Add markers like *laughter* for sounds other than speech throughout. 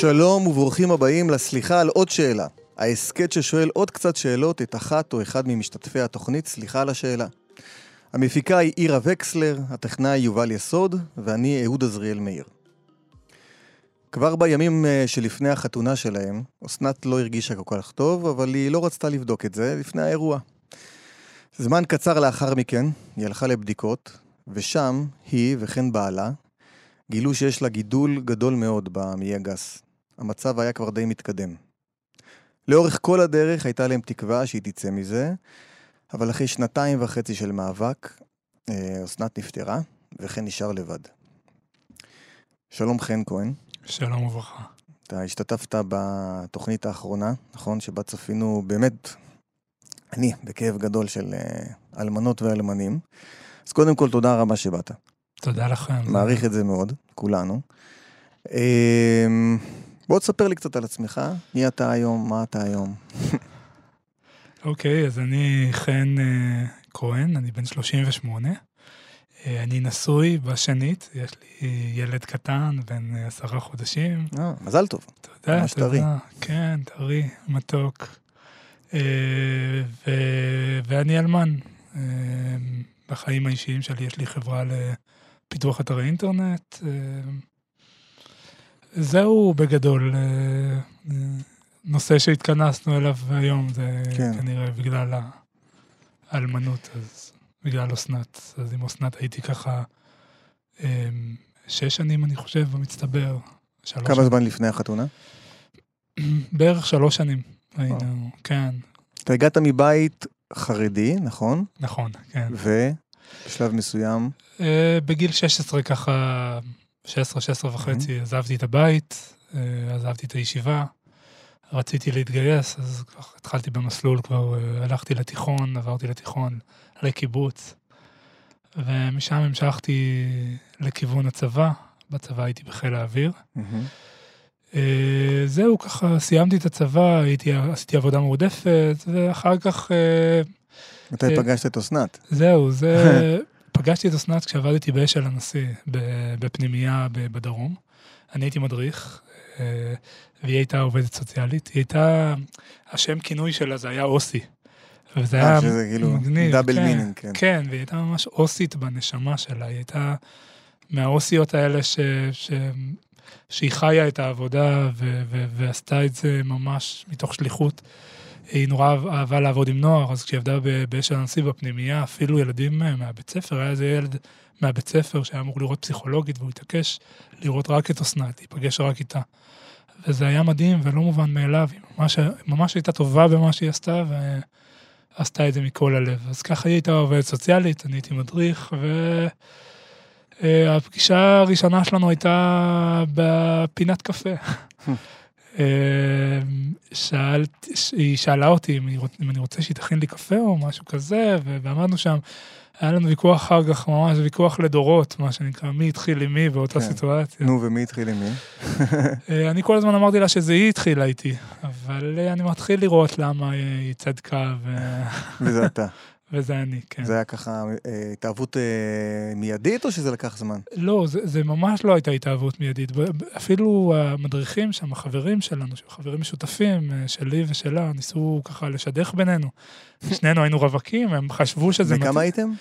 שלום וברוכים הבאים לסליחה על עוד שאלה. ההסכת ששואל עוד קצת שאלות את אחת או אחד ממשתתפי התוכנית סליחה על השאלה. המפיקה היא אירה וקסלר, הטכנאי יובל יסוד, ואני אהוד עזריאל מאיר. כבר בימים אה, שלפני החתונה שלהם, אסנת לא הרגישה כל כך טוב, אבל היא לא רצתה לבדוק את זה לפני האירוע. זמן קצר לאחר מכן, היא הלכה לבדיקות, ושם היא וכן בעלה גילו שיש לה גידול גדול מאוד במעי הגס. המצב היה כבר די מתקדם. לאורך כל הדרך הייתה להם תקווה שהיא תצא מזה, אבל אחרי שנתיים וחצי של מאבק, אה, אסנת נפטרה, וכן נשאר לבד. שלום חן כהן. שלום וברכה. אתה השתתפת בתוכנית האחרונה, נכון? שבה צפינו באמת, אני, בכאב גדול של אה, אלמנות ואלמנים. אז קודם כל, תודה רבה שבאת. תודה לכם. מעריך את זה מאוד, כולנו. אמ, בוא תספר לי קצת על עצמך, מי אתה היום, מה אתה היום. אוקיי, אז אני חן uh, כהן, אני בן 38. Uh, אה, אני נשוי בשנית, יש לי ילד קטן, בן עשרה חודשים. אה, מזל טוב. תודה, ממש תודה. טרי. כן, טרי, מתוק. Uh, ו... ואני אלמן. Uh, בחיים האישיים שלי יש לי חברה לפיתוח אתרי אינטרנט. Uh, זהו בגדול נושא שהתכנסנו אליו היום, זה כן. כנראה בגלל האלמנות, אז בגלל אסנת. אז עם אסנת הייתי ככה אמ, שש שנים, אני חושב, במצטבר. כמה שנים. זמן לפני החתונה? *clears throat* בערך שלוש שנים היינו, כן. אתה הגעת מבית חרדי, נכון? נכון, כן. ובשלב מסוים? אה, בגיל 16 ככה, 16, 16 וחצי, עזבתי את הבית, אה, עזבתי את הישיבה. רציתי להתגייס, אז התחלתי במסלול, כבר אה, הלכתי לתיכון, עברתי לתיכון, לקיבוץ, ומשם המשכתי לכיוון הצבא, בצבא הייתי בחיל האוויר. Mm-hmm. זהו, ככה סיימתי את הצבא, הייתי, עשיתי עבודה מועדפת, ואחר כך... מתי פגשת את אסנת? זהו, זה... *laughs* פגשתי את אסנת כשעבדתי באשל הנשיא, בפנימייה בדרום. אני הייתי מדריך, והיא הייתה עובדת סוציאלית, היא הייתה, השם כינוי שלה זה היה אוסי. וזה היה שזה כאילו מגניב, double כן, meaning, כן. כן, והיא הייתה ממש אוסית בנשמה שלה, היא הייתה מהאוסיות האלה ש, ש, שהיא חיה את העבודה ו, ו, ועשתה את זה ממש מתוך שליחות. היא נורא אהבה לעבוד עם נוער, אז כשהיא עבדה באש הנשיא בפנימייה, אפילו ילדים מהבית ספר, היה איזה ילד מהבית ספר שהיה אמור לראות פסיכולוגית, והוא התעקש לראות רק את אסנת, להיפגש רק איתה. וזה היה מדהים ולא מובן מאליו, היא ממש, ממש הייתה טובה במה שהיא עשתה, ועשתה את זה מכל הלב. אז ככה היא הייתה עובדת סוציאלית, אני הייתי מדריך, והפגישה הראשונה שלנו הייתה בפינת קפה. *laughs* אה, שאלת, היא שאלה אותי אם אני רוצה שהיא תכין לי קפה או משהו כזה, ועמדנו שם. היה לנו ויכוח אחר כך, ממש ויכוח לדורות, מה שנקרא, מי התחיל עם מי באותה כן. סיטואציה. נו, ומי התחיל עם מי? *laughs* אה, אני כל הזמן אמרתי לה שזה היא התחילה איתי, אבל אה, אני מתחיל לראות למה היא צדקה. ו... וזה אתה. וזה אני, כן. זה היה ככה אה, התאהבות אה, מיידית, או שזה לקח זמן? לא, זה, זה ממש לא הייתה התאהבות מיידית. אפילו המדריכים שם, החברים שלנו, חברים משותפים אה, שלי ושלה, ניסו ככה לשדך בינינו. *laughs* שנינו היינו רווקים, הם חשבו שזה... וכמה מת... הייתם?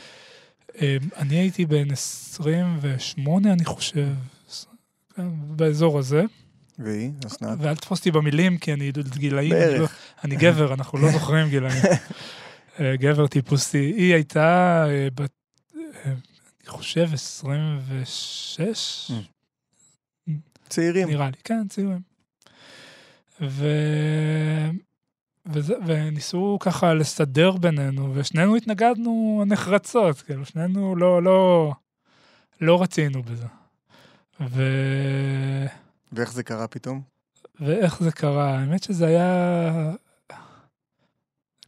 אני הייתי בן 28, אני חושב, כן, באזור הזה. והיא, אסנת? ואל תתפוס אותי במילים, כי אני גילאים. בערך. אני, לא, אני גבר, אנחנו לא זוכרים גילאים. *laughs* גבר טיפוסי. היא הייתה אה, בת, אה, אני חושב, 26? צעירים. נראה לי, כן, צעירים. ו... וזה, וניסו ככה לסדר בינינו, ושנינו התנגדנו נחרצות, כאילו, שנינו לא, לא, לא רצינו בזה. ו... ואיך זה קרה פתאום? ואיך זה קרה? האמת שזה היה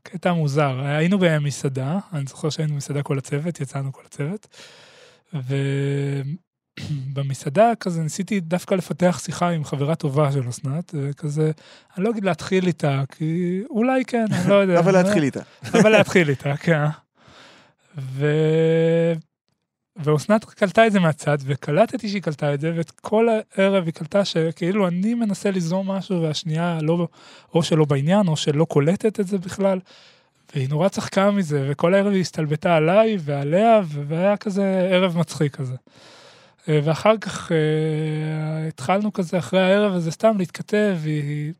קטע מוזר. היינו במסעדה, אני זוכר שהיינו במסעדה כל הצוות, יצאנו כל הצוות, ובמסעדה כזה ניסיתי דווקא לפתח שיחה עם חברה טובה של אסנת, וכזה, אני לא אגיד להתחיל איתה, כי אולי כן, אני לא יודע. אבל להתחיל איתה. אבל להתחיל איתה, כן. ו... ואסנת קלטה את זה מהצד, וקלטתי שהיא קלטה את זה, ואת כל הערב היא קלטה שכאילו אני מנסה ליזום משהו, והשנייה לא, או שלא בעניין, או שלא קולטת את זה בכלל. והיא נורא צחקה מזה, וכל הערב היא הסתלבטה עליי ועליה, והיה כזה ערב מצחיק כזה. אה, ואחר כך אה, התחלנו כזה אחרי הערב הזה סתם להתכתב,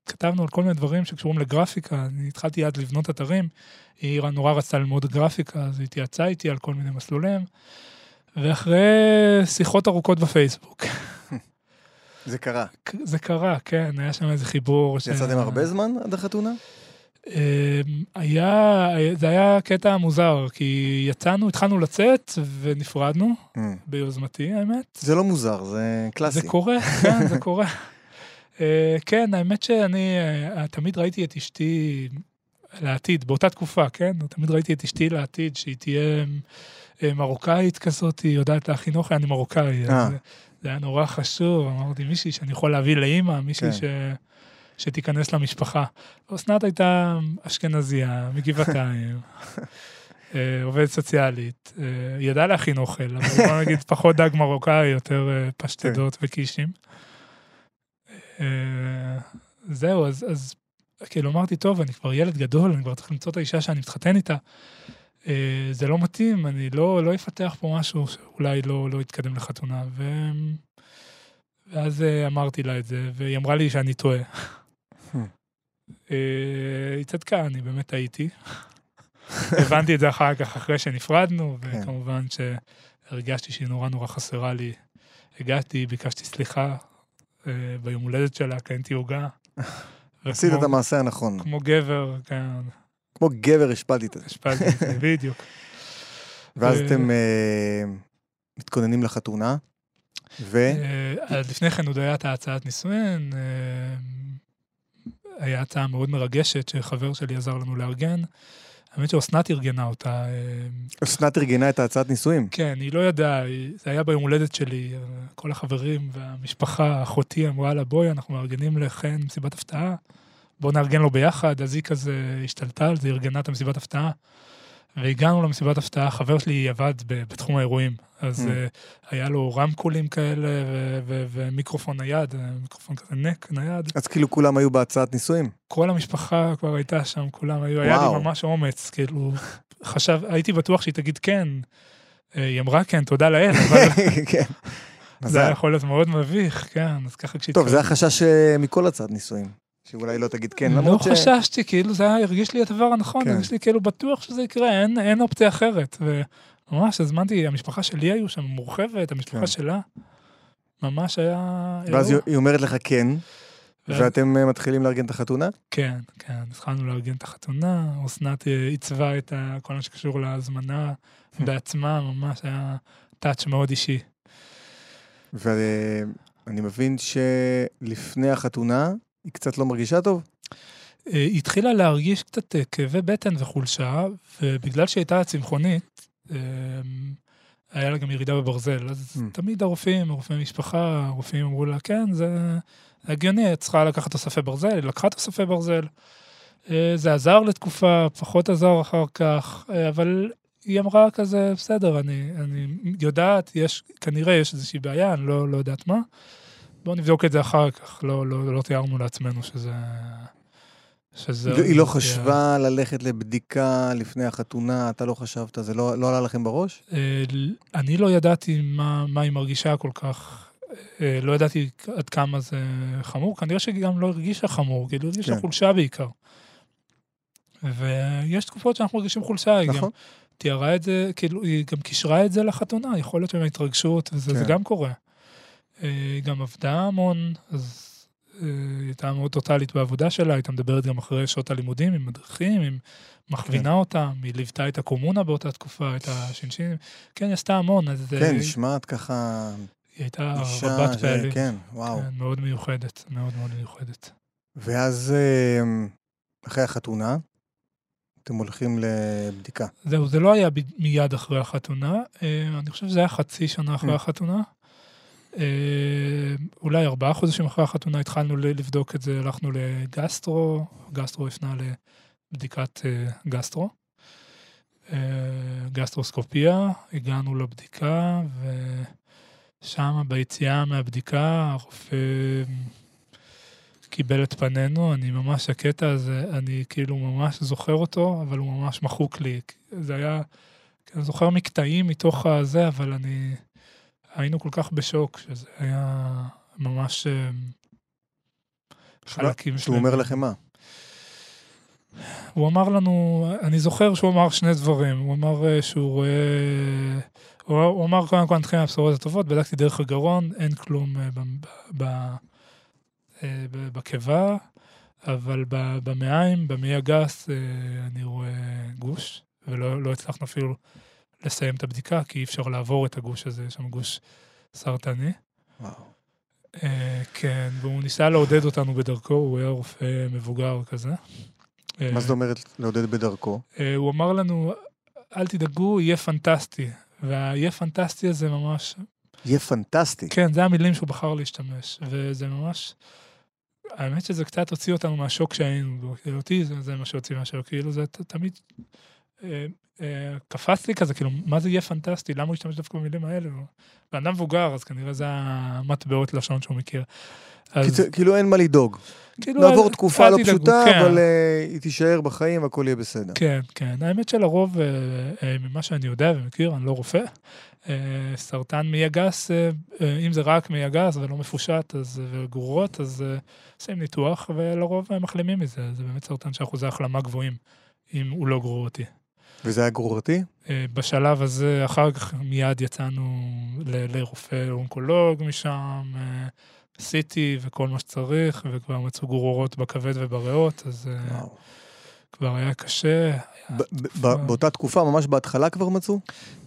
כתבנו על כל מיני דברים שקשורים לגרפיקה, אני התחלתי עד לבנות אתרים, היא נורא רצתה ללמוד גרפיקה, אז היא התייעצה איתי על כל מיני מסלולים, ואחרי שיחות ארוכות בפייסבוק. *laughs* זה קרה. זה קרה, כן, היה שם איזה חיבור. יצאתם ש... הרבה זמן עד החתונה? אמ, היה, זה היה קטע מוזר, כי יצאנו, התחלנו לצאת ונפרדנו, mm. ביוזמתי האמת. זה לא מוזר, זה קלאסי. זה קורה, *laughs* כן, זה קורה. אה, כן, האמת שאני אה, תמיד ראיתי את אשתי לעתיד, באותה תקופה, כן? תמיד ראיתי את אשתי לעתיד, שהיא תהיה מרוקאית כזאת, היא יודעת להכין אוכל, אני מרוקאי. זה היה נורא חשוב, אמרתי, מישהי שאני יכול להביא לאימא, מישהי כן. ש... שתיכנס למשפחה. אסנת הייתה אשכנזייה, מגבעתיים, *laughs* אה, עובדת סוציאלית, אה, ידעה להכין אוכל, אבל בוא נגיד פחות דג מרוקאי, יותר אה, פשטדות כן. וקישים. זהו, אז, אז כאילו אמרתי, טוב, אני כבר ילד גדול, אני כבר צריך למצוא את האישה שאני מתחתן איתה. זה לא מתאים, אני לא, לא אפתח פה משהו שאולי לא, לא יתקדם לחתונה. ו... ואז אמרתי לה את זה, והיא אמרה לי שאני טועה. *laughs* אה, היא צדקה, אני באמת הייתי. הבנתי את זה אחר כך, אחרי שנפרדנו, כן. וכמובן שהרגשתי שהיא נורא נורא חסרה לי. הגעתי, ביקשתי סליחה אה, ביום הולדת שלה, קניתי עוגה. *laughs* עשית את המעשה הנכון. כמו גבר, כן. כמו גבר השפלתי את זה. השפלתי את זה, בדיוק. ואז אתם אה, מתכוננים לחתונה, ו... לפני כן עוד הייתה הצעת נישואין, היה הצעה מאוד מרגשת שחבר שלי עזר לנו לארגן. האמת שאסנת ארגנה אותה. אה, אסנת ארגנה את ההצעת נישואים? כן, היא לא ידעה, זה היה ביום הולדת שלי, כל החברים והמשפחה, אחותי אמרה לה, בואי, אנחנו מארגנים לכן מסיבת הפתעה, בואו נארגן לו ביחד, אז היא כזה השתלטה על זה, ארגנה את המסיבת הפתעה. והגענו למסיבת הפתעה, חבר שלי עבד בתחום האירועים, אז mm. uh, היה לו רמקולים כאלה ומיקרופון נייד, אה, מיקרופון כזה נק, נייד. אז כאילו כולם היו בהצעת נישואים? כל המשפחה כבר הייתה שם, כולם היו, וואו. היה לי ממש אומץ, כאילו, חשב, הייתי בטוח שהיא תגיד כן. אה, היא אמרה כן, תודה לאל, אבל... *laughs* כן. זה היה יכול להיות מאוד מביך, כן, אז ככה כשהתקרב... טוב, זה החשש מכל הצעת נישואים. שאולי לא תגיד כן, למרות ש... לא חששתי, כאילו זה היה, הרגיש לי הדבר הנכון, כן. הרגיש לי כאילו בטוח שזה יקרה, אין, אין אופציה אחרת. וממש הזמנתי, המשפחה שלי היו שם מורחבת, המשפחה כן. שלה, ממש היה... ואז היא אומרת לך כן, ואתם אה, מתחילים לארגן את החתונה? כן, כן, התחלנו לארגן את החתונה, אסנת אה, עיצבה את כל מה שקשור להזמנה *laughs* בעצמה, ממש היה טאץ' מאוד אישי. ואני מבין שלפני החתונה, היא קצת לא מרגישה טוב? אה, היא התחילה להרגיש קצת אה, כאבי בטן וחולשה, ובגלל שהיא הייתה צמחונית, אה, היה לה גם ירידה בברזל. אז mm. תמיד הרופאים, רופאי משפחה, הרופאים אמרו לה, כן, זה הגיוני, את צריכה לקחת תוספי ברזל, היא לקחה תוספי ברזל. זה עזר לתקופה, פחות עזר אחר כך, אבל היא אמרה כזה, בסדר, אני, אני יודעת, יש, כנראה יש איזושהי בעיה, אני לא, לא יודעת מה. בואו נבדוק את זה אחר כך, לא, לא, לא תיארנו לעצמנו שזה... שזה... היא לא חשבה ללכת לבדיקה לפני החתונה, אתה לא חשבת, זה לא, לא עלה לכם בראש? אה, אני לא ידעתי מה, מה היא מרגישה כל כך, אה, לא ידעתי עד כמה זה חמור, כנראה שהיא גם לא הרגישה חמור, כאילו הרגישה כן. חולשה בעיקר. ויש תקופות שאנחנו מרגישים חולשה, היא נכון. גם תיארה את זה, כאילו, היא גם קישרה את זה לחתונה, יכול להיות שהם התרגשות, וזה כן. גם קורה. היא אה, גם עבדה המון, אז אה, היא הייתה מאוד טוטאלית בעבודה שלה, הייתה מדברת גם אחרי שעות הלימודים עם מדריכים, היא מכווינה כן. אותם, היא ליוותה את הקומונה באותה תקופה, את השינשינים, כן, היא עשתה המון. אז כן, היא... נשמעת ככה... היא הייתה רבת פעלים. כן, וואו. כן, מאוד מיוחדת, מאוד מאוד מיוחדת. ואז אה, אחרי החתונה, אתם הולכים לבדיקה. זהו, זה לא היה מיד אחרי החתונה, אני חושב שזה היה חצי שנה אחרי mm. החתונה. אה, אולי ארבעה חודשים אחרי החתונה התחלנו לבדוק את זה, הלכנו לגסטרו, גסטרו הפנה לבדיקת אה, גסטרו. גסטרוסקופיה, הגענו לבדיקה, ושם ביציאה מהבדיקה הרופא קיבל את פנינו, אני ממש, הקטע הזה, אני כאילו ממש זוכר אותו, אבל הוא ממש מחוק לי. זה היה, אני זוכר מקטעים מתוך הזה, אבל אני, היינו כל כך בשוק, שזה היה ממש אה, חלקים שלמים. שהוא אומר לכם מה? הוא אמר לנו, אני זוכר שהוא אמר שני דברים, הוא אמר אה, שהוא רואה, הוא אמר קודם כל נתחיל מהבשורות הטובות, בדקתי דרך הגרון, אין כלום אה, בקיבה, אבל במעיים, במעי הגס, אני רואה גוש, ולא לא הצלחנו אפילו לסיים את הבדיקה, כי אי אפשר לעבור את הגוש הזה, יש שם גוש סרטני. וואו. כן, והוא ניסה לעודד אותנו בדרכו, הוא היה רופא מבוגר כזה. מה זאת אומרת לעודד בדרכו? אה, הוא אמר לנו, אל תדאגו, יהיה פנטסטי. וה"יהיה פנטסטי" הזה ממש... יהיה פנטסטי. כן, זה המילים שהוא בחר להשתמש, וזה ממש... האמת שזה קצת הוציא אותנו מהשוק שהיינו בו. אותי זה, זה מה שהוציא מהשוק, כאילו זה תמיד אה, אה, קפץ לי כזה, כאילו, מה זה יהיה פנטסטי? למה הוא ישתמש דווקא במילים האלה? בן אדם מבוגר, אז כנראה זה המטבעות לשון שהוא מכיר. אז... כאילו אין מה לדאוג. כאילו, לעבור תקופה לא פשוטה, כן. אבל uh, היא תישאר בחיים והכל יהיה בסדר. כן, כן. האמת שלרוב, uh, uh, ממה שאני יודע ומכיר, אני לא רופא, uh, סרטן מעי הגס, uh, uh, אם זה רק מעי הגס ולא מפושט, אז, וגרורות, אז uh, עושים ניתוח, ולרוב הם מחלימים מזה. זה באמת סרטן שאחוזי החלמה גבוהים, אם הוא לא גרורתי. וזה היה גרורתי? בשלב הזה, אחר כך מיד יצאנו לרופא אונקולוג משם, עשיתי וכל מה שצריך, וכבר מצאו גרורות בכבד ובריאות, אז אה, וואו. כבר היה קשה. באותה תקופה, ממש בהתחלה כבר מצאו?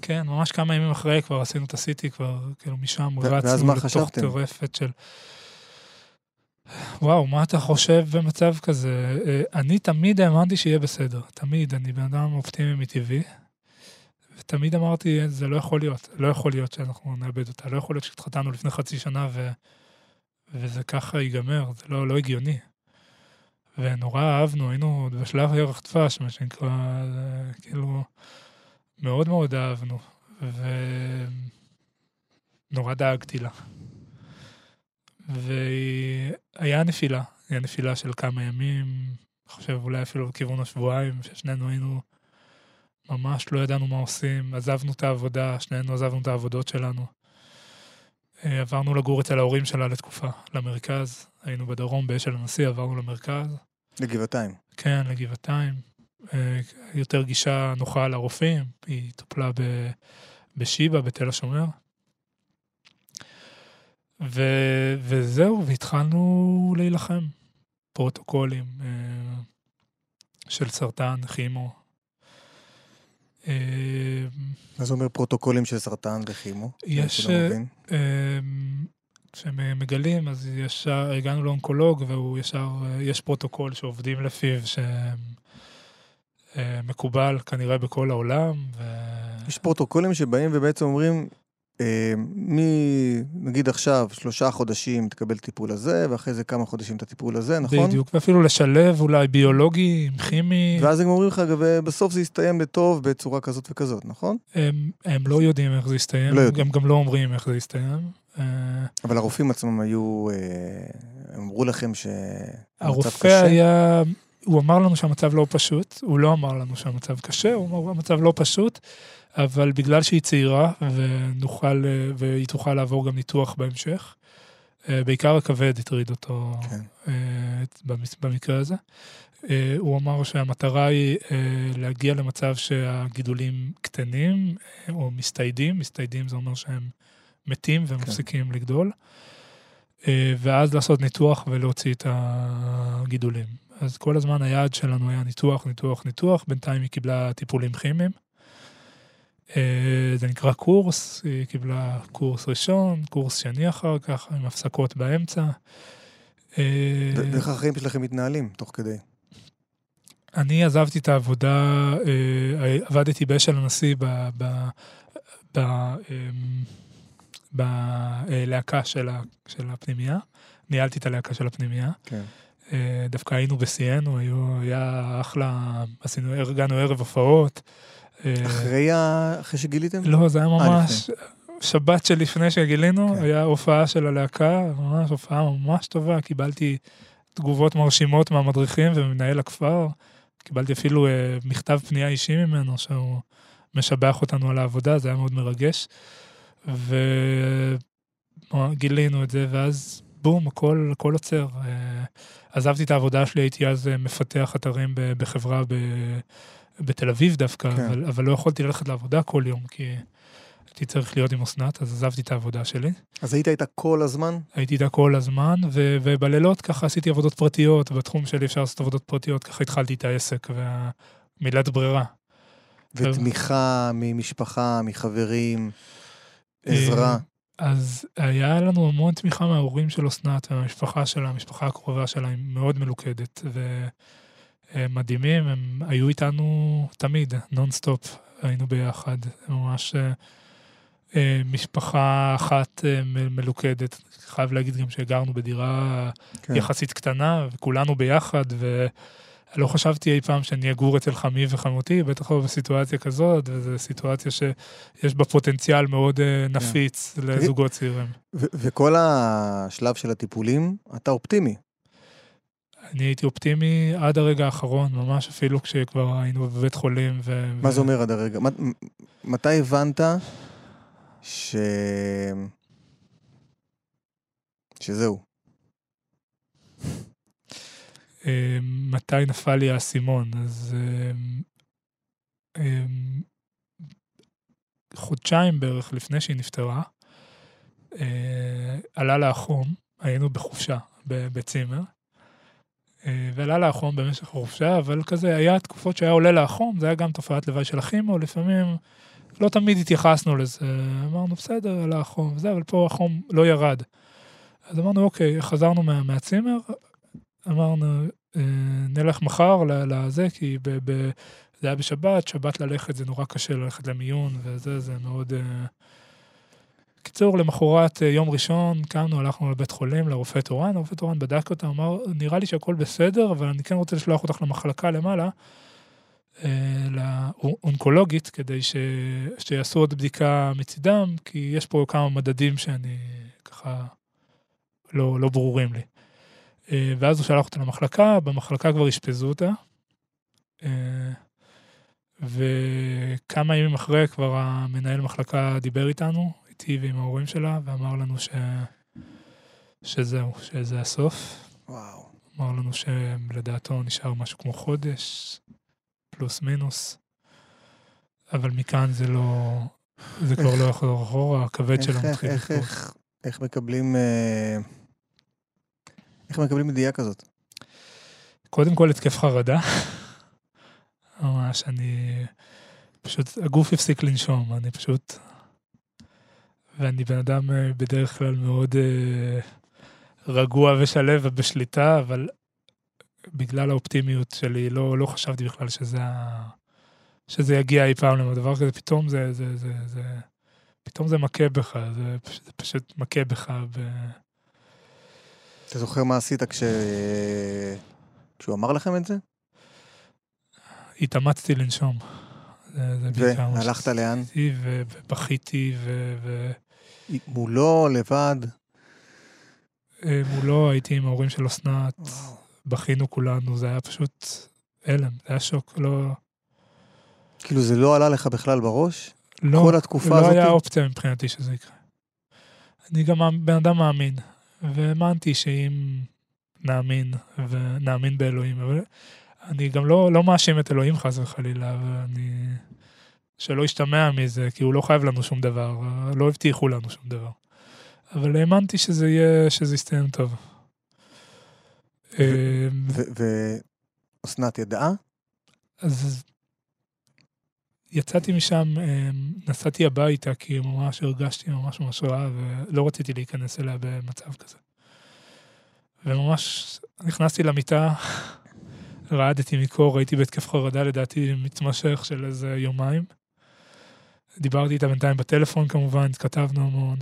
כן, ממש כמה ימים אחרי כבר עשינו את הסיטי, כבר כאילו משם רצנו לתוך טרפת של... וואו, מה אתה חושב במצב כזה? אה, אני תמיד האמנתי שיהיה בסדר, תמיד, אני בן אדם אופטימי מטבעי. ותמיד אמרתי, זה לא יכול להיות, לא יכול להיות שאנחנו נאבד אותה, לא יכול להיות שהתחתנו לפני חצי שנה ו... וזה ככה ייגמר, זה לא, לא הגיוני. ונורא אהבנו, היינו עוד בשלב ירח דבש, מה שנקרא, כאילו, מאוד מאוד אהבנו, ונורא דאגתי לה. והיה נפילה, היה נפילה של כמה ימים, אני חושב אולי אפילו לכיוון השבועיים, ששנינו היינו, ממש לא ידענו מה עושים, עזבנו את העבודה, שנינו עזבנו את העבודות שלנו. אה, עברנו לגור אצל ההורים שלה לתקופה, למרכז. היינו בדרום, באשל הנשיא, עברנו למרכז. לגבעתיים. כן, לגבעתיים. אה, יותר גישה נוחה לרופאים, היא טופלה בשיבא, בתל השומר. ו... וזהו, והתחלנו להילחם. פרוטוקולים אה, של סרטן, כימו, מה זה אומר פרוטוקולים של סרטן וכימו? יש, כשהם אה, מגלים, אז ישר, הגענו לאונקולוג והוא ישר, אה, יש פרוטוקול שעובדים לפיו, שמקובל אה, כנראה בכל העולם. ו... יש פרוטוקולים שבאים ובעצם אומרים, אה, מ... נגיד עכשיו, שלושה חודשים תקבל טיפול הזה, ואחרי זה כמה חודשים את הטיפול הזה, נכון? בדיוק, ואפילו לשלב אולי ביולוגי כימי. ואז הם אומרים לך, ובסוף זה יסתיים לטוב בצורה כזאת וכזאת, נכון? הם, הם לא יודעים איך זה יסתיים, לא יודעים. הם גם לא אומרים איך זה יסתיים. אה, אבל הרופאים עצמם היו, אה, הם אמרו לכם שהמצב קשה? הרופא היה, הוא אמר לנו שהמצב לא פשוט, הוא לא אמר לנו שהמצב קשה, הוא אמר שהמצב לא פשוט. אבל בגלל שהיא צעירה ונוכל, והיא תוכל לעבור גם ניתוח בהמשך, אה, בעיקר הכבד הטריד אותו כן. אה, במקרה הזה. אה, הוא אמר שהמטרה היא להגיע למצב שהגידולים קטנים או מסתיידים, מסתיידים זה אומר שהם מתים ומפסיקים כן. לגדול, ואז לעשות ניתוח ולהוציא את הגידולים. אז כל הזמן היעד שלנו היה ניתוח, ניתוח, ניתוח, בינתיים היא קיבלה טיפולים כימיים. אה, זה נקרא קורס, היא קיבלה קורס ראשון, קורס שני אחר כך, עם הפסקות באמצע. אה, ואיך החיים שלכם מתנהלים תוך כדי? אני עזבתי את העבודה, אה, עבדתי באשל הנשיא בלהקה של הפנימייה, ניהלתי את הלהקה של הפנימייה. כן. דווקא היינו בשיאנו, היה אחלה, עשינו, ארגנו ערב הופעות. אה, אחרי, ה... אחרי שגיליתם? לא, זה היה אה, ממש... שבת שלפני שגילינו, כן. היה הופעה של הלהקה, ממש הופעה ממש טובה, קיבלתי תגובות מרשימות מהמדריכים וממנהל הכפר. קיבלתי אפילו אה, מכתב פנייה אישי ממנו, שהוא משבח אותנו על העבודה, זה היה מאוד מרגש. וגילינו את זה, ואז בום, הכל, הכל עוצר. אה, עזבתי את העבודה שלי, הייתי אז אה, מפתח אתרים בחברה ב... בתל אביב דווקא, כן. אבל, אבל לא יכולתי ללכת לעבודה כל יום, כי הייתי צריך להיות עם אסנת, אז עזבתי את העבודה שלי. אז היית איתה כל הזמן? הייתי איתה כל הזמן, ו- ובלילות ככה עשיתי עבודות פרטיות, בתחום שלי אפשר לעשות עבודות פרטיות, ככה התחלתי את העסק, והמילת ברירה. ותמיכה ממשפחה, מחברים, עזרה. אז היה לנו המון תמיכה מההורים של אסנת ומהמשפחה שלה, המשפחה הקרובה שלה היא מאוד מלוכדת, והם מדהימים, הם היו איתנו תמיד, נונסטופ, היינו ביחד, ממש אה, אה, משפחה אחת אה, מ- מלוכדת. חייב להגיד גם שגרנו בדירה כן. יחסית קטנה, וכולנו ביחד, ולא חשבתי אי פעם שאני אגור אצל חמי וחמותי, בטח לא בסיטואציה כזאת, וזו סיטואציה שיש בה פוטנציאל מאוד אה, נפיץ לזוגות צעירים. ו- וכל השלב של הטיפולים, אתה אופטימי. אני הייתי אופטימי עד הרגע האחרון, ממש אפילו כשכבר היינו בבית חולים. ו... מה זה אומר עד הרגע? מתי הבנת ש... שזהו? אה, מתי נפל לי האסימון? אז אה, אה, חודשיים בערך לפני שהיא נפטרה, עלה לה החום, היינו בחופשה בצימר, ועלה לה החום במשך החופשה, אבל כזה, היה תקופות שהיה עולה לה החום, זה היה גם תופעת לוואי של הכימו, לפעמים לא תמיד התייחסנו לזה, אמרנו בסדר, עלה החום וזה, אבל פה החום לא ירד. אז אמרנו, אוקיי, חזרנו מה, מהצימר, אמרנו, אה, נלך מחר לזה, כי ב, ב, זה היה בשבת, שבת ללכת זה נורא קשה ללכת למיון, וזה, זה מאוד... אה... קיצור, למחרת אה, יום ראשון, קמנו, הלכנו לבית חולים, לרופא תורן, הרופא תורן בדק אותה, אמר, נראה לי שהכל בסדר, אבל אני כן רוצה לשלוח אותך למחלקה למעלה, אה, לאונקולוגית, כדי ש... שיעשו עוד בדיקה מצידם, כי יש פה כמה מדדים שאני ככה לא, לא ברורים לי. אה, ואז הוא שלח אותה למחלקה, במחלקה כבר אשפזו אותה. וכמה ימים אחרי כבר המנהל מחלקה דיבר איתנו, איתי ועם ההורים שלה, ואמר לנו ש... שזהו, שזה הסוף. וואו. אמר לנו שלדעתו נשאר משהו כמו חודש, פלוס מינוס. אבל מכאן זה לא... זה כבר לא יחזור אחורה, הכבד שלו מתחיל איך, לקרות. איך, איך מקבלים... אה, איך מקבלים ידיעה כזאת? קודם כל התקף חרדה. ממש, אני... פשוט, הגוף הפסיק לנשום, אני פשוט... ואני בן אדם אה, בדרך כלל מאוד אה, רגוע ושלב ובשליטה, אבל בגלל האופטימיות שלי, לא, לא חשבתי בכלל שזה. שזה יגיע אי פעם לדבר כזה, פתאום זה, זה, זה, זה, פתאום זה מכה בך, זה, פש- זה פשוט מכה בך. ב... אתה זוכר מה עשית כש... כשהוא אמר לכם את זה? התאמצתי לנשום. זה, בעיקר והלכת לאן? ובכיתי, ו... מולו, לבד? אה, מולו הייתי עם ההורים של אסנת. בכינו כולנו, זה היה פשוט הלם, זה היה שוק, לא... כאילו זה לא עלה לך בכלל בראש? לא, כל התקופה לא הזאת? היה אופציה מבחינתי שזה יקרה. אני גם בן אדם מאמין, והאמנתי שאם נאמין, ונאמין באלוהים, אבל אני גם לא, לא מאשים את אלוהים חס וחלילה, ואני... שלא ישתמע מזה, כי הוא לא חייב לנו שום דבר, לא הבטיחו לנו שום דבר. אבל האמנתי שזה יהיה, שזה יסתיים טוב. אה, ואסנת ידעה? אז יצאתי משם, אה, נסעתי הביתה, כי ממש הרגשתי ממש ממש רע, ולא רציתי להיכנס אליה במצב כזה. וממש נכנסתי למיטה, רעדתי מקור, הייתי בהתקף חרדה לדעתי מתמשך של איזה יומיים. דיברתי איתה בינתיים בטלפון כמובן, התכתבנו המון.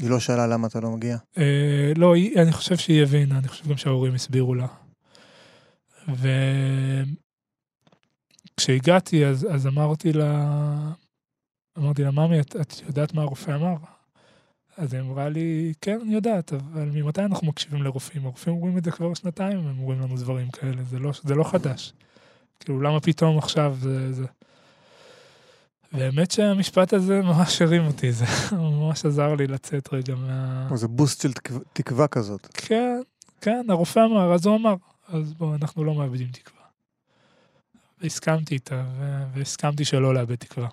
היא לא שאלה למה אתה לא מגיע. אה, לא, היא, אני חושב שהיא הבינה, אני חושב גם שההורים הסבירו לה. כשהגעתי, אז, אז אמרתי לה, אמרתי לה, ממי, את, את יודעת מה הרופא אמר? אז היא אמרה לי, כן, אני יודעת, אבל ממתי אנחנו מקשיבים לרופאים? הרופאים אומרים את זה כבר שנתיים, הם אומרים לנו דברים כאלה, זה לא, זה לא חדש. כאילו, למה פתאום עכשיו זה... זה... והאמת שהמשפט הזה ממש הרים אותי, זה *laughs* ממש עזר לי לצאת רגע מה... זה בוסט של תקווה, תקווה כזאת. כן, כן, הרופא אמר, אז הוא אמר, אז בואו, אנחנו לא מאבדים תקווה. והסכמתי איתה, והסכמתי שלא לאבד תקווה.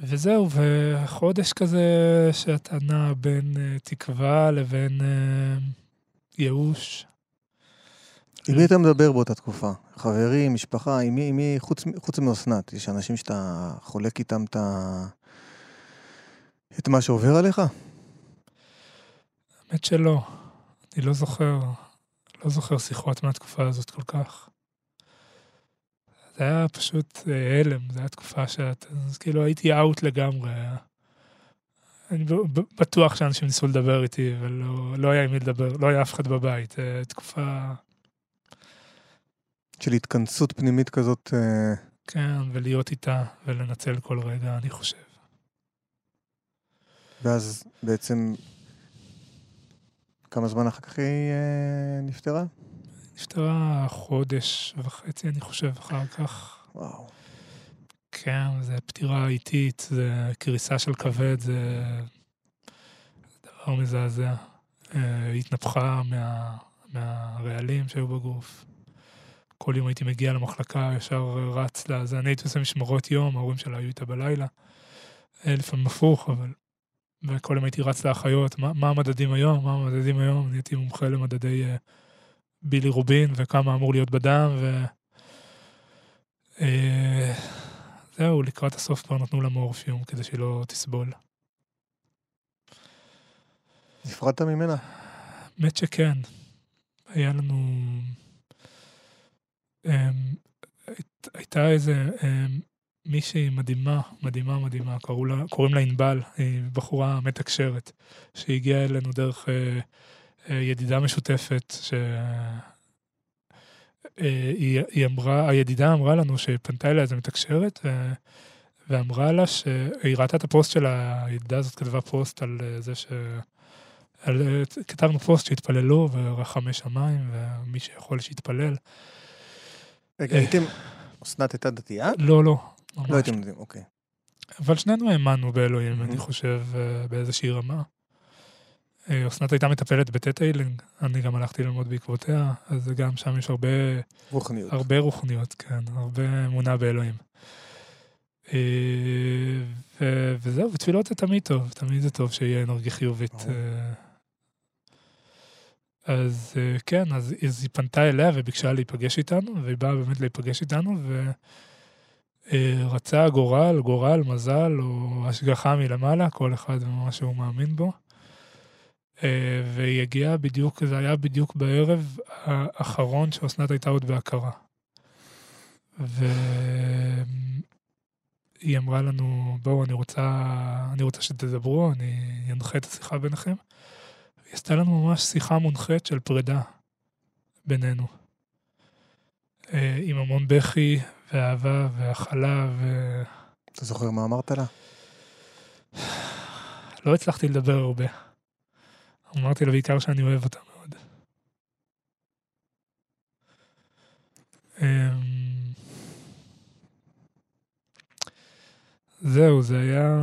וזהו, וחודש כזה שאתה נע בין uh, תקווה לבין uh, ייאוש. עם מי אתה מדבר באותה תקופה? חברים, משפחה, עם מי, עם מי חוץ, חוץ מאסנת? יש אנשים שאתה חולק איתם את, ה... את מה שעובר עליך? האמת שלא. אני לא זוכר, לא זוכר שיחות מהתקופה הזאת כל כך. זה היה פשוט אה, הלם, זו הייתה תקופה שאת... אז כאילו הייתי אאוט לגמרי. אני בטוח שאנשים ניסו לדבר איתי, אבל לא, לא היה עם מי לדבר, לא היה אף אחד בבית. אה, תקופה... של התכנסות פנימית כזאת. אה, כן, ולהיות איתה ולנצל כל רגע, אני חושב. ואז בעצם, כמה זמן אחר כך היא נפטרה? נפטרה חודש וחצי, אני חושב, אחר כך. וואו. כן, זה פטירה איטית, זה קריסה של כבד, זה דבר מזעזע. אה, התנפחה מה, מהרעלים שהיו בגוף. כל יום הייתי מגיע למחלקה, ישר רץ לזה. אני הייתי עושה משמרות יום, ההורים שלה היו איתה בלילה. אה, לפעמים הפוך, אבל... וכל יום הייתי רץ לאחיות, מה, מה המדדים היום? מה המדדים היום? אני הייתי מומחה למדדי uh, בילי רובין וכמה אמור להיות בדם, ו... אה, זהו, לקראת הסוף כבר נתנו לה מורפיום כדי שהיא לא תסבול. נפרדת ממנה? האמת שכן. היה לנו... אמ, הייתה איזה אמ, מישהי מדהימה, מדהימה, מדהימה, קוראים לה ענבל, היא בחורה מתקשרת, שהגיעה אלינו דרך אה, ידידה משותפת, שהיא אה, אמרה, הידידה אמרה לנו שפנתה אליה איזה מתקשרת, ו... ואמרה לה שהיא ראתה את הפוסט של הידידה הזאת, כתבה פוסט על אה, זה ש... על... כתבנו פוסט שהתפללו ורחמי שמיים, ומי שיכול שיתפלל. רגע, הייתם... אסנת הייתה דתייה? לא, לא. לא הייתם דתיים, אוקיי. אבל שנינו האמנו באלוהים, אני חושב, באיזושהי רמה. אה, אסנת הייתה מטפלת בטטיילינג, אני גם הלכתי ללמוד בעקבותיה, אז גם שם יש הרבה... רוחניות. הרבה רוחניות, כן, הרבה אמונה באלוהים. אה, ו- וזהו, ותפילות זה תמיד טוב, תמיד זה טוב שיהיה אנרגיה חיובית. אה. אז כן, אז, אז היא פנתה אליה וביקשה להיפגש איתנו, והיא באה באמת להיפגש איתנו, ורצה גורל, גורל, מזל, או השגחה מלמעלה, כל אחד ומה שהוא מאמין בו. אה, והיא הגיעה בדיוק, זה היה בדיוק בערב האחרון שאסנת הייתה עוד בהכרה. והיא אמרה לנו, בואו, אני רוצה, אני רוצה שתדברו, אני אנחה את השיחה ביניכם. היא עשתה לנו ממש שיחה מונחית של פרידה בינינו. אה, עם המון בכי ואהבה והכלה ו... אתה זוכר מה אמרת לה? לא הצלחתי לדבר הרבה. אמרתי לה בעיקר שאני אוהב אותה מאוד. אמ, זהו, זה היה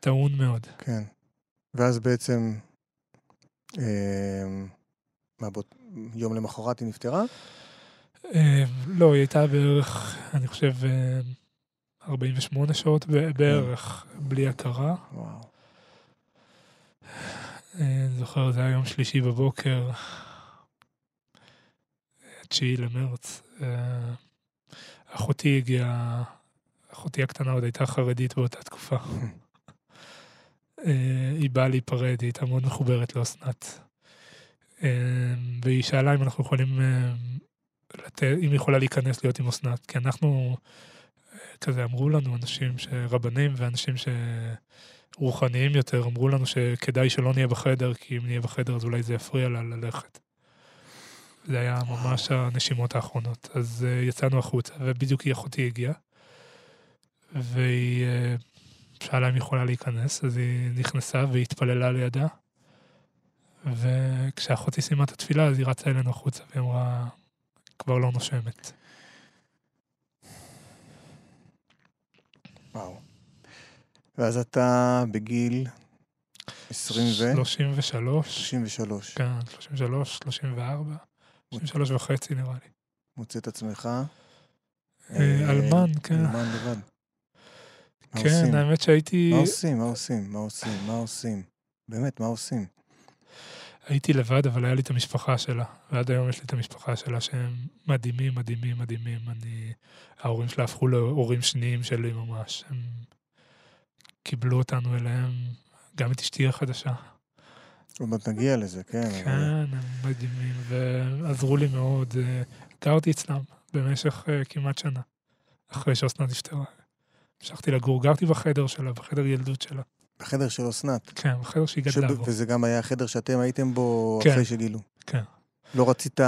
טעון מאוד. כן. ואז בעצם, אה, מה, בוא, יום למחרת היא נפטרה? אה, לא, היא הייתה בערך, אני חושב, 48 שעות בערך, בלי הכרה. וואו. אני זוכר, זה היה יום שלישי בבוקר, תשיעי למרץ. אה, אחותי הגיעה, אחותי הקטנה עוד הייתה חרדית באותה תקופה. *laughs* אה, היא באה להיפרד, היא הייתה מאוד מחוברת לאסנת. אה, והיא שאלה אם אנחנו יכולים, לתת, אם היא יכולה להיכנס להיות עם אסנת, כי אנחנו, כזה אמרו לנו אנשים, רבנים ואנשים ש... רוחניים יותר אמרו לנו שכדאי שלא נהיה בחדר, כי אם נהיה בחדר אז אולי זה יפריע לה ללכת. זה היה ממש הנשימות האחרונות. אז uh, יצאנו החוצה, ובדיוק היא אחותי הגיעה, והיא uh, שאלה אם היא יכולה להיכנס, אז היא נכנסה והיא התפללה לידה. וכשאחותי סיימה את התפילה, אז היא רצה אלינו החוצה, והיא אמרה, כבר לא נושמת. וואו. ואז אתה בגיל 20 ו... 33. 33. כן, 33, 34, 33 וחצי נראה לי. מוצא את עצמך? אה, אלמן, כן. אלמן לבד. כן? האמת שהייתי... מה עושים? מה עושים? מה עושים? מה עושים? באמת, מה עושים? הייתי לבד, אבל היה לי את המשפחה שלה. ועד היום יש לי את המשפחה שלה שהם מדהימים, מדהימים, מדהימים. אני... ההורים שלה הפכו להורים שניים שלי ממש. הם קיבלו אותנו אליהם, גם את אשתי החדשה. עוד מעט נגיע לזה, כן. כן, הם מדהימים, ועזרו לי מאוד. אה, גרתי אצלם במשך אה, כמעט שנה, אחרי שאסנת נפטרה. המשכתי לגור, גרתי בחדר שלה, בחדר ילדות שלה. בחדר של אסנת. כן, בחדר שהיא גדלה בו. וזה גם היה החדר שאתם הייתם בו כן. אחרי שגילו. כן. לא רצית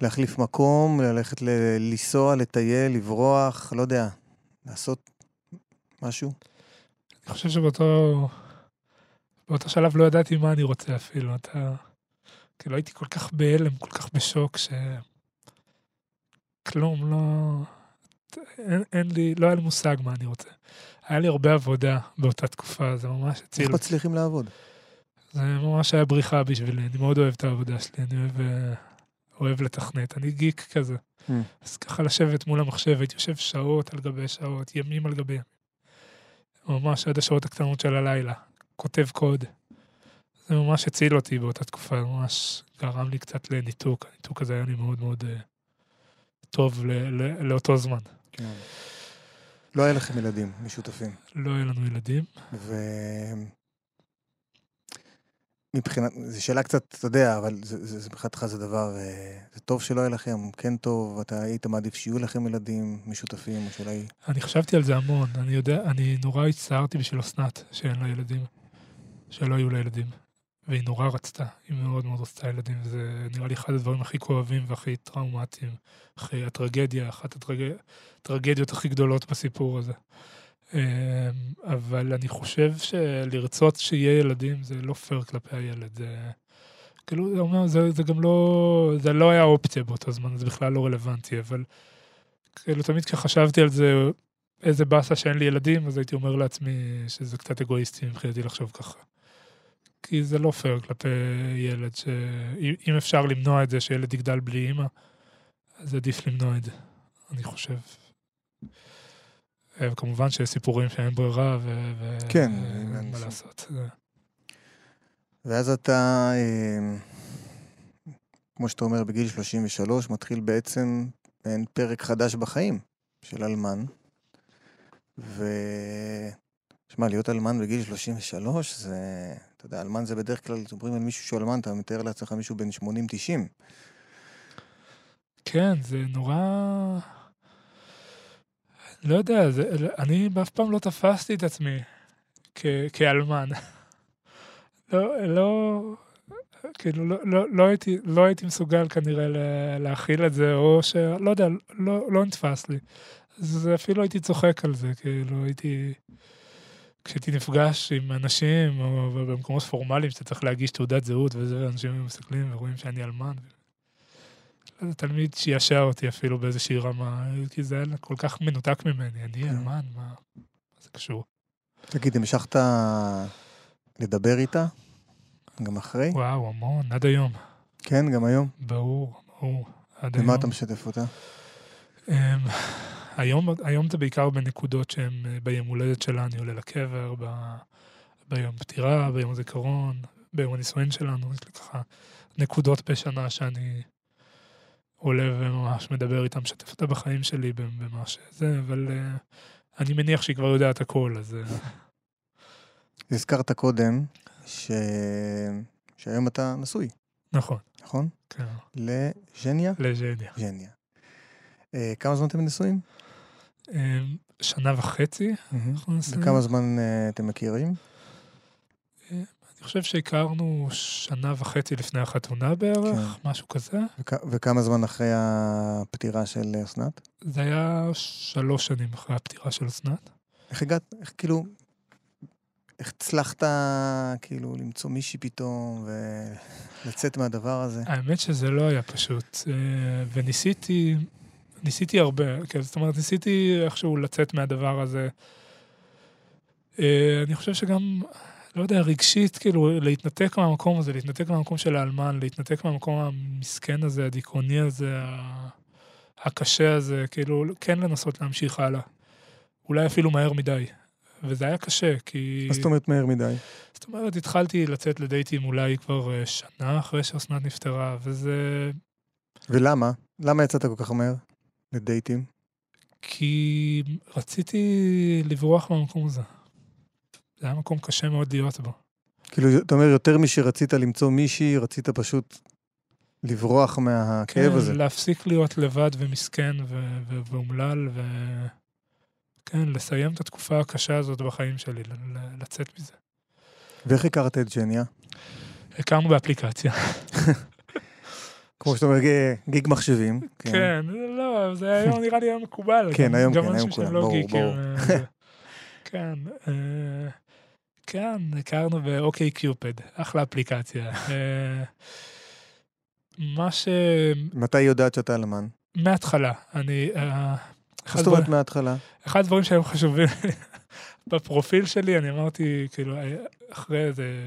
להחליף מקום, ללכת ל- לנסוע, לטייל, לברוח, לא יודע, לעשות משהו? אני חושב שבאותו באותו שלב לא ידעתי מה אני רוצה אפילו. אתה... כאילו הייתי כל כך בהלם, כל כך בשוק, ש... כלום, לא... אין, אין לי, לא היה לי מושג מה אני רוצה. היה לי הרבה עבודה באותה תקופה, זה ממש הציל. איך מצליחים לעבוד? זה ממש היה בריחה בשבילי, אני מאוד אוהב את העבודה שלי, אני אוהב, אה, אוהב לתכנת, אני גיק כזה. Mm. אז ככה לשבת מול המחשב, הייתי יושב שעות על גבי שעות, ימים על גבי ימים. ממש עד השעות הקטנות של הלילה, כותב קוד. זה ממש הציל אותי באותה תקופה, ממש גרם לי קצת לניתוק, הניתוק הזה היה לי מאוד מאוד אה, טוב ל- ל- לאותו זמן. כן. לא היה לכם ילדים משותפים. לא היה לנו ילדים. מבחינת, זו שאלה קצת, אתה יודע, אבל זה, מבחינתך זה דבר, אה, זה טוב שלא יהיה לכם, כן טוב, אתה היית מעדיף שיהיו לכם ילדים משותפים, או שאולי... אני חשבתי על זה המון, אני יודע, אני נורא הצטערתי בשביל אסנת שאין לה ילדים, שלא יהיו לה ילדים. והיא נורא רצתה, היא מאוד מאוד רצתה ילדים, וזה נראה לי אחד הדברים הכי כואבים והכי טראומטיים, הכי הטרגדיה, אחת הטרג- הטרגדיות הכי גדולות בסיפור הזה. אמ, אבל אני חושב שלרצות שיהיה ילדים זה לא פייר כלפי הילד, זה... כאילו, זה, אומר, זה, זה גם לא, זה לא היה אופציה באותו זמן, זה בכלל לא רלוונטי, אבל כאילו תמיד כשחשבתי על זה, איזה באסה שאין לי ילדים, אז הייתי אומר לעצמי שזה קצת אגואיסטי מבחינתי לחשוב ככה. כי זה לא פייר כלפי ילד, שאם אפשר למנוע את זה שילד יגדל בלי אימא, אז עדיף למנוע את זה, אני חושב. אה, וכמובן שיש סיפורים שאין ברירה, ו... ו- כן, ואין אין מה לעשות. זה- ואז אתה, אה, כמו שאתה אומר, בגיל 33, מתחיל בעצם מעין פרק חדש בחיים של אלמן. ו... שמע, להיות אלמן בגיל 33, זה... אתה יודע, אלמן זה בדרך כלל, כשאומרים על מישהו שהוא אלמן, אתה מתאר לעצמך מישהו בן 80-90. כן, זה נורא... לא יודע, זה, אני אף פעם לא תפסתי את עצמי כ, כאלמן. *laughs* לא, לא, כאילו, לא, לא, לא, הייתי, לא הייתי מסוגל כנראה לה- להכיל את זה, או ש... לא יודע, לא, לא נתפס לי. אז אפילו הייתי צוחק על זה, כאילו, הייתי... כשהייתי נפגש עם אנשים, או במקומות פורמליים, שאתה צריך להגיש תעודת זהות וזה, אנשים מסתכלים ורואים שאני אלמן. איזה תלמיד שישע אותי אפילו באיזושהי רמה, כי זה היה כל כך מנותק ממני, אני כן. אלמן, מה מה זה קשור? תגיד, המשכת לדבר איתה? גם אחרי? וואו, המון, עד היום. כן, גם היום? ברור, ברור. עד היום. במה אתה משתף אותה? אמ, היום, היום זה בעיקר בנקודות שהן אה, ביום הולדת שלה, אני עולה לקבר, ב, ביום פטירה, ביום הזיכרון, ביום הנישואין שלנו, יש לי ככה נקודות בשנה שאני עולה וממש מדבר איתה, משתף אותה בחיים שלי במה שזה, אבל uh, אני מניח שהיא כבר יודעת הכל, אז uh, *laughs* הזכרת קודם ש... שהיום אתה נשוי, נכון, נכון? כן, לז'ניה? לז'ניה. ז'ניה. אה, כמה זמן אתם נשואים? אמ, שנה וחצי, נשואים. וכמה זמן אה, אתם מכירים? אני חושב שהכרנו שנה וחצי לפני החתונה בערך, כן. משהו כזה. וכ- וכמה זמן אחרי הפטירה של אסנת? זה היה שלוש שנים אחרי הפטירה של אסנת. איך הגעת, איך כאילו, איך הצלחת כאילו למצוא מישהי פתאום ולצאת מהדבר הזה? האמת שזה לא היה פשוט, אה, וניסיתי, ניסיתי הרבה, כן, זאת אומרת, ניסיתי איכשהו לצאת מהדבר הזה. אה, אני חושב שגם, לא יודע, רגשית, כאילו, להתנתק מהמקום הזה, להתנתק מהמקום של האלמן, להתנתק מהמקום המסכן הזה, הדיכאוני הזה, הקשה הזה, כאילו, כן לנסות להמשיך הלאה. אולי אפילו מהר מדי. וזה היה קשה, כי... מה זאת אומרת מהר מדי? זאת אומרת, התחלתי לצאת לדייטים אולי כבר אה, שנה אחרי שאסנת נפטרה, וזה ולמה? למה יצאת כל כך מהר לדייטים? כי רציתי לברוח מהמקום הזה. זה היה מקום קשה מאוד להיות בו. כאילו, אתה אומר, יותר משרצית למצוא מישהי, רצית פשוט לברוח מהכאב הזה. כן, להפסיק להיות לבד ומסכן ו- ו- ואומלל, ו... כן, לסיים את התקופה הקשה הזאת בחיים שלי, ל- לצאת מזה. ואיך הכרת את ג'ניה? הכרנו באפליקציה. כמו שאתה אומר, גיג מחשבים. כן, לא, זה היום נראה לי היום מקובל. כן, היום כן, היום כולם, לא ברור, ברור. אה, כן, אה, כן, הכרנו באוקיי קיופד, אחלה אפליקציה. *laughs* אה, מה ש... מתי היא יודעת שאתה אלמן? מההתחלה, אני... אה, מה זאת אומרת מההתחלה? אחד הדברים שהיו חשובים *laughs* בפרופיל שלי, אני אמרתי, כאילו, אה, אחרי איזה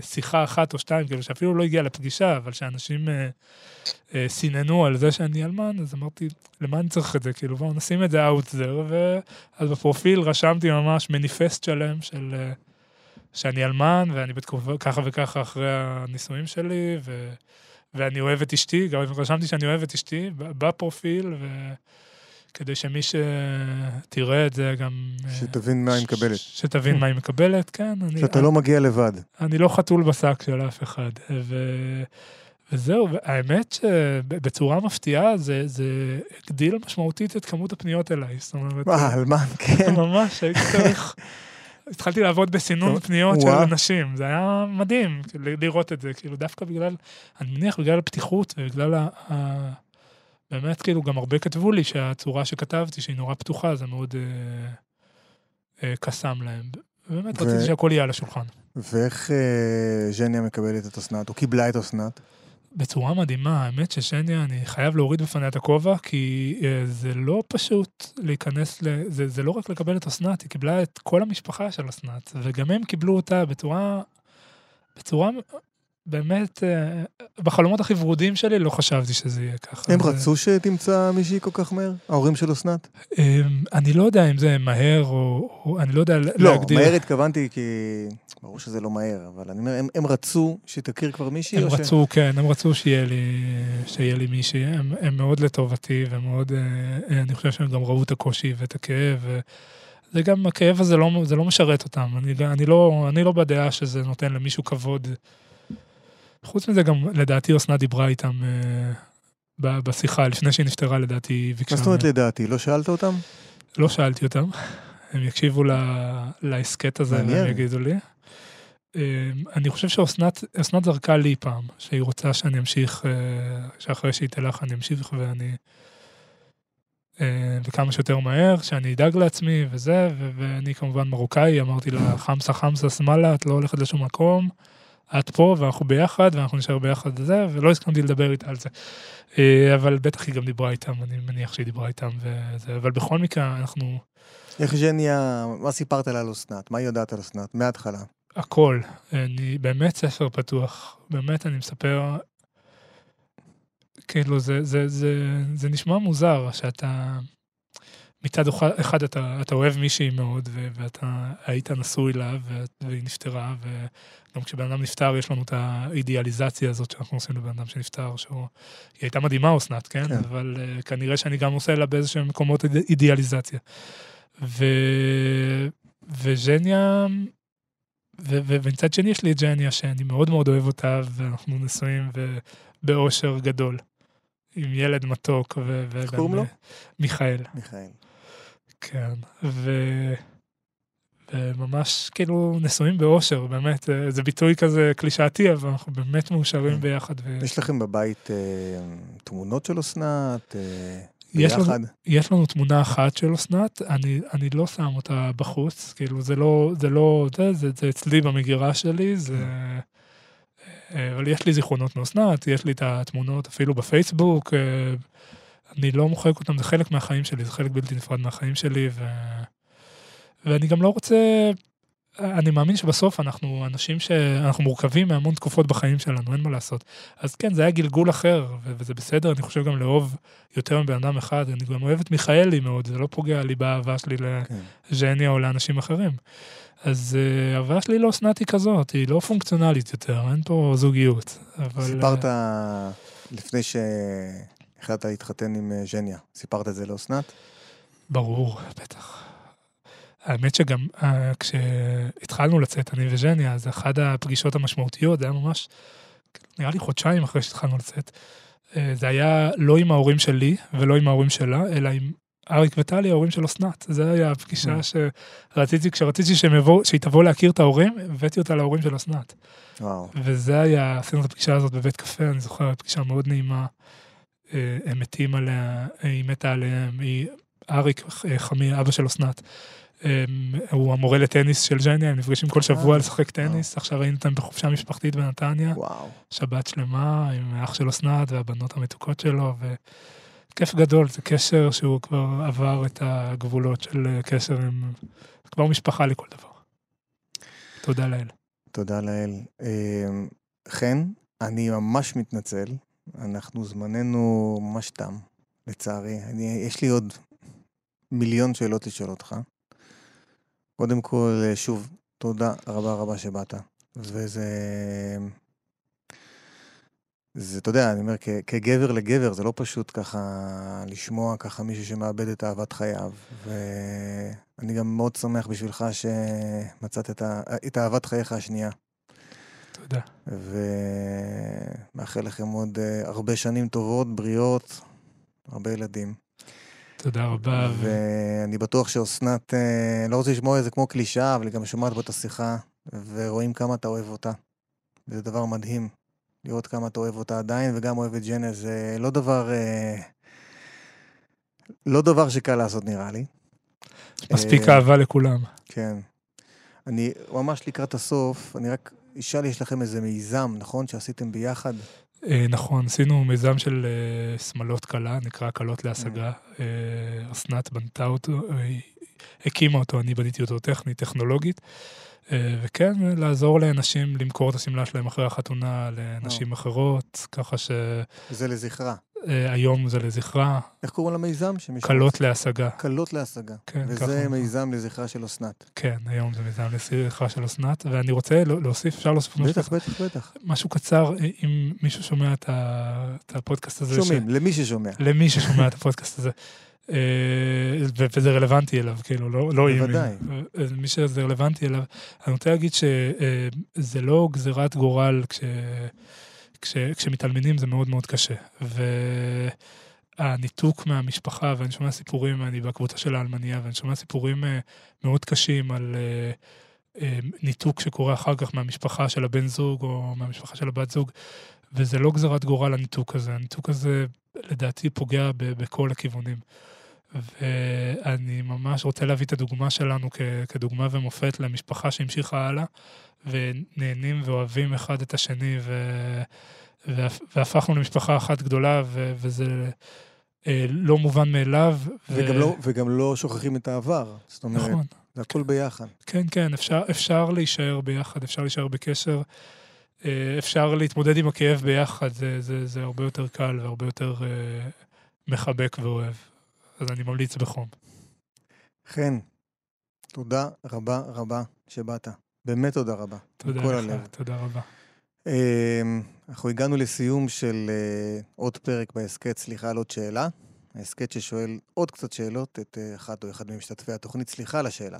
שיחה אחת או שתיים, כאילו, שאפילו לא הגיעה לפגישה, אבל שאנשים אה, אה, סיננו על זה שאני אלמן, אז אמרתי, למה אני צריך את זה? כאילו, בואו נשים את זה there, ואז בפרופיל רשמתי ממש מניפסט שלם של... אה, שאני אלמן, ואני בתקופה ככה וככה אחרי הנישואים שלי, ו... ואני אוהב את אשתי, גם רשמתי שאני אוהב את אשתי בפרופיל, ו... כדי שמי שתראה את זה גם... אה, שתבין מה היא מקבלת. שתבין מה היא מקבלת, כן. אני, שאתה לא מגיע לבד. אני לא חתול בשק של אף אחד. ו... וזהו, האמת שבצורה מפתיעה זה, זה הגדיל משמעותית את כמות הפניות אליי. זאת אומרת, אה, אלמן, *laughs* כן. ממש הייתי צריך... *laughs* התחלתי לעבוד בסינון פניות של. אנשים, זה היה מדהים כאילו, לראות את זה, כאילו דווקא בגלל, אני מניח בגלל הפתיחות ובגלל ה... באמת כאילו גם הרבה כתבו לי שהצורה שכתבתי שהיא נורא פתוחה זה מאוד אה, אה, קסם להם. באמת ו- רציתי שהכל יהיה על השולחן. ואיך אה, ז'ניה מקבלת את אסנת? או קיבלה את אסנת? בצורה מדהימה, האמת ששניה, אני חייב להוריד בפניה את הכובע, כי אה, זה לא פשוט להיכנס, ל... זה, זה לא רק לקבל את אסנת, היא קיבלה את כל המשפחה של אסנת, וגם הם קיבלו אותה בצורה, בצורה באמת, אה, בחלומות הכי ורודים שלי לא חשבתי שזה יהיה ככה. הם זה- רצו שתמצא מישהי כל כך מהר? ההורים של אסנת? אה, אני לא יודע אם זה מהר, או, או אני לא יודע לא, להגדיר. מהר התכוונתי כי... ברור שזה לא מהר, אבל אני אומר, הם- הם רצו שתכיר כבר מישהי? הם ש- רצו, כן, הם רצו שיהיה לי, שיהיה לי מישהי, הם, הם מאוד לטובתי, ומאוד, אה, אני חושב שהם גם ראו את הקושי ואת הכאב, וזה גם, הכאב הזה לא, זה לא משרת אותם, אני, אני, לא, אני לא בדעה שזה נותן למישהו כבוד. חוץ מזה גם, לדעתי אסנת דיברה איתם אה, בשיחה, לפני שהיא נפטרה, לדעתי. מה זאת אומרת לדעתי? לא שאלת אותם? לא שאלתי אותם, הם יקשיבו ל- להסכת הזה מעניין. והם יגידו לי. אה, אני חושב שאסנת אסנת זרקה לי פעם, שהיא רוצה שאני אמשיך, אה, שאחרי שהיא תלך אני אמשיך ואני... אה, וכמה שיותר מהר, שאני אדאג לעצמי וזה, ואני כמובן מרוקאי, אמרתי לה, חמסה חמסה שמאלה, את לא הולכת לשום מקום, את פה ואנחנו ביחד ואנחנו נשאר ביחד וזה, ולא הסכמתי לדבר איתה על זה. אה, אבל בטח היא גם דיברה איתם, אני מניח שהיא דיברה איתם וזה, אבל בכל מקרה אנחנו... איך ז'ניה, מה סיפרת לה על אסנת? מה היא יודעת על אסנת? מההתחלה. הכל. אני באמת ספר פתוח. באמת, אני מספר... כאילו, זה, זה, זה, זה נשמע מוזר שאתה... מצד אחד- אתה, אתה אוהב מישהי מאוד, ו- ואתה היית נשוי לה, והיא נפטרה, וגם כשבן אדם נפטר, יש לנו את האידיאליזציה הזאת שאנחנו עושים לבן אדם שנפטר, שהוא... היא הייתה מדהימה, אסנת, כן? כן. אבל uh, כנראה שאני גם עושה לה באיזשהם מקומות איד- אידיאליזציה. ו... וז'ניה... ו- ו- ומצד שני יש לי את ג'ניה שאני מאוד מאוד אוהב אותה ואנחנו נשואים באושר גדול. עם ילד מתוק. ו- איך קוראים לו? אה, מיכאל, מיכאל. כן. ו... וממש כאילו נשואים באושר, באמת, אה, זה ביטוי כזה קלישאתי, אבל אנחנו באמת מאושרים כן. ביחד. ו... יש לכם בבית אה, תמונות של אסנת? אה, יש לנו-? יש לנו תמונה אחת של אסנת, אני, אני לא שם אותה בחוץ, כאילו זה לא, זה לא, זה, זה, זה אצלי במגירה שלי, זה... אה, אבל יש לי זיכרונות מאסנת, יש לי את התמונות אפילו בפייסבוק, אה, אני לא מוחק אותם, זה חלק מהחיים שלי, זה חלק בלתי נפרד מהחיים שלי, ו... ואני גם לא רוצה... אני מאמין שבסוף אנחנו אנשים שאנחנו מורכבים מהמון תקופות בחיים שלנו, אין מה לעשות. אז כן, זה היה גלגול אחר, וזה בסדר, אני חושב גם לאהוב יותר מבן אדם אחד, אני גם אוהב את מיכאלי מאוד, זה לא פוגע לי באהבה שלי כן. לז'ניה או לאנשים אחרים. אז אה, האהבה שלי לא אסנתי כזאת, היא לא פונקציונלית יותר, אין פה זוגיות. אבל... סיפרת אה, לפני שהחלטת להתחתן עם אה, ז'ניה, סיפרת את זה לאסנת? ברור, בטח. האמת שגם אה, כשהתחלנו לצאת, אני וז'ניה, אז אחת הפגישות המשמעותיות, זה היה ממש, נראה לי חודשיים אחרי שהתחלנו לצאת. אה, זה היה לא עם ההורים שלי ולא עם ההורים שלה, אלא עם אריק וטלי, ההורים של אסנת. זה היה הפגישה Mm. שרציתי, כשרציתי שהם יבואו, שהיא תבוא להכיר את ההורים, הבאתי אותה להורים של אסנת. וזה היה, עשינו את הפגישה הזאת בבית קפה, אני זוכר, פגישה מאוד נעימה. אה, הם מתים עליה, היא מתה עליהם, היא, אריק, אה, חמי, אבא של אסנת. הוא המורה לטניס של ז'ניה, הם נפגשים כל שבוע אה, לשחק טניס, עכשיו ראינו אותם בחופשה משפחתית בנתניה, וואו. שבת שלמה עם אח של אסנת והבנות המתוקות שלו, וכיף גדול, זה קשר שהוא כבר עבר את הגבולות של קשר עם, כבר משפחה לכל דבר. תודה לאל. תודה לאל. חן, אני ממש מתנצל, אנחנו זמננו ממש תם, לצערי. אני, יש לי עוד מיליון שאלות לשאול אותך. קודם כל, אה, שוב, תודה רבה רבה שבאת. וזה... זה, אתה יודע, אני אומר, כ- כגבר לגבר, זה לא פשוט ככה לשמוע ככה מישהו שמאבד את אהבת חייו. ואני גם מאוד שמח בשבילך שמצאת את, ה... את אהבת חייך השנייה. תודה. ומאחל לכם עוד אה, הרבה שנים טובות, בריאות, הרבה ילדים. תודה רבה. ואני בטוח שאסנת, אה, לא רוצה לשמוע את זה כמו קלישאה, אבל היא גם שומעת בו את השיחה, ורואים כמה אתה אוהב אותה. זה דבר מדהים, לראות כמה אתה אוהב אותה עדיין, וגם אוהב את ג'נה, זה לא דבר... אה, לא דבר שקל לעשות נראה לי. מספיק אה, אהבה לכולם. כן. אני ממש לקראת הסוף, אני רק אשאל, יש לכם איזה מיזם, נכון? שעשיתם ביחד? אה, נכון, עשינו מיזם של אה, שמלות כלה, נקרא כלות להשגה. אה, אסנת בנתה אותו, הקימה אותו, אני בניתי אותו טכנית, טכנולוגית. וכן, לעזור לאנשים למכור את השמלה שלהם אחרי החתונה לנשים אחרות, ככה זה לזכרה. שהיום זה לזכרה, איך קוראים למיזם? כלות להשגה. קלות להשגה. כן, ככה וזה הוא- מיזם לזכרה של אסנת. כן, היום זה מיזם לזכרה של אסנת, ואני רוצה להוסיף, אפשר להוסיף משהו בטח, בטח, בטח. משהו קצר, אה, אם מישהו שומע את הפודקאסט הזה. ש- שומעים, למי ששומע. למי ששומע את הפודקאסט הזה. אה, וזה רלוונטי אליו, כאילו, לא, לא אם. בוודאי. אה, מי שזה רלוונטי אליו. אני רוצה להגיד שזה לא גזירת גורל כש, כש, כשמתאלמנים זה מאוד מאוד קשה. והניתוק מהמשפחה, ואני שומע סיפורים, אני בקבוצה של האלמניה, ואני שומע סיפורים אה, מאוד קשים על אה, אה, ניתוק שקורה אחר כך מהמשפחה של הבן זוג או מהמשפחה של הבת זוג, וזה לא גזירת גורל הניתוק הזה. הניתוק הזה, לדעתי, פוגע בכל הכיוונים. ואני ממש רוצה להביא את הדוגמה שלנו כ- כדוגמה ומופת למשפחה שהמשיכה הלאה, ונהנים ואוהבים אחד את השני, ו... והפ- והפכנו למשפחה אחת גדולה, ו... וזה אה, לא מובן מאליו. ו- וגם לא- וגם לא שוכחים את העבר. זאת אומרת, נכון. זה הכל ביחד. כן, כן, אפשר, אפשר להישאר ביחד, אפשר להישאר בקשר, אה, אפשר להתמודד עם הכאב ביחד, זה, זה, זה הרבה יותר קל והרבה יותר אה, מחבק ואוהב. אז אני ממליץ בחום. חן, תודה רבה רבה שבאת. באמת תודה רבה. תודה לך, הלב. תודה רבה. אמ, אנחנו הגענו לסיום של אה, עוד פרק בהסכת סליחה על עוד שאלה. ההסכת ששואל עוד קצת שאלות את אה, אחת או אחד ממשתתפי התוכנית סליחה על השאלה.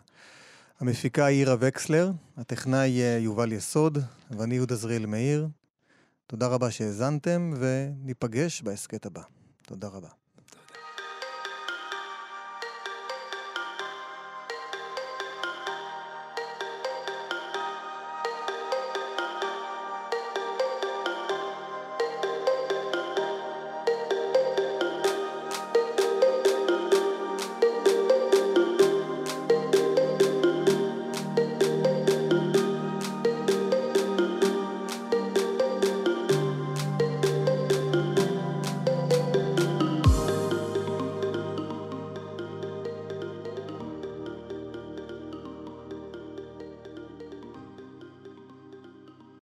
המפיקה היא עירה וקסלר, הטכנאי אה, יובל יסוד, ואני יהודה זריאל מאיר. תודה רבה שהאזנתם, וניפגש בהסכת הבא. תודה רבה.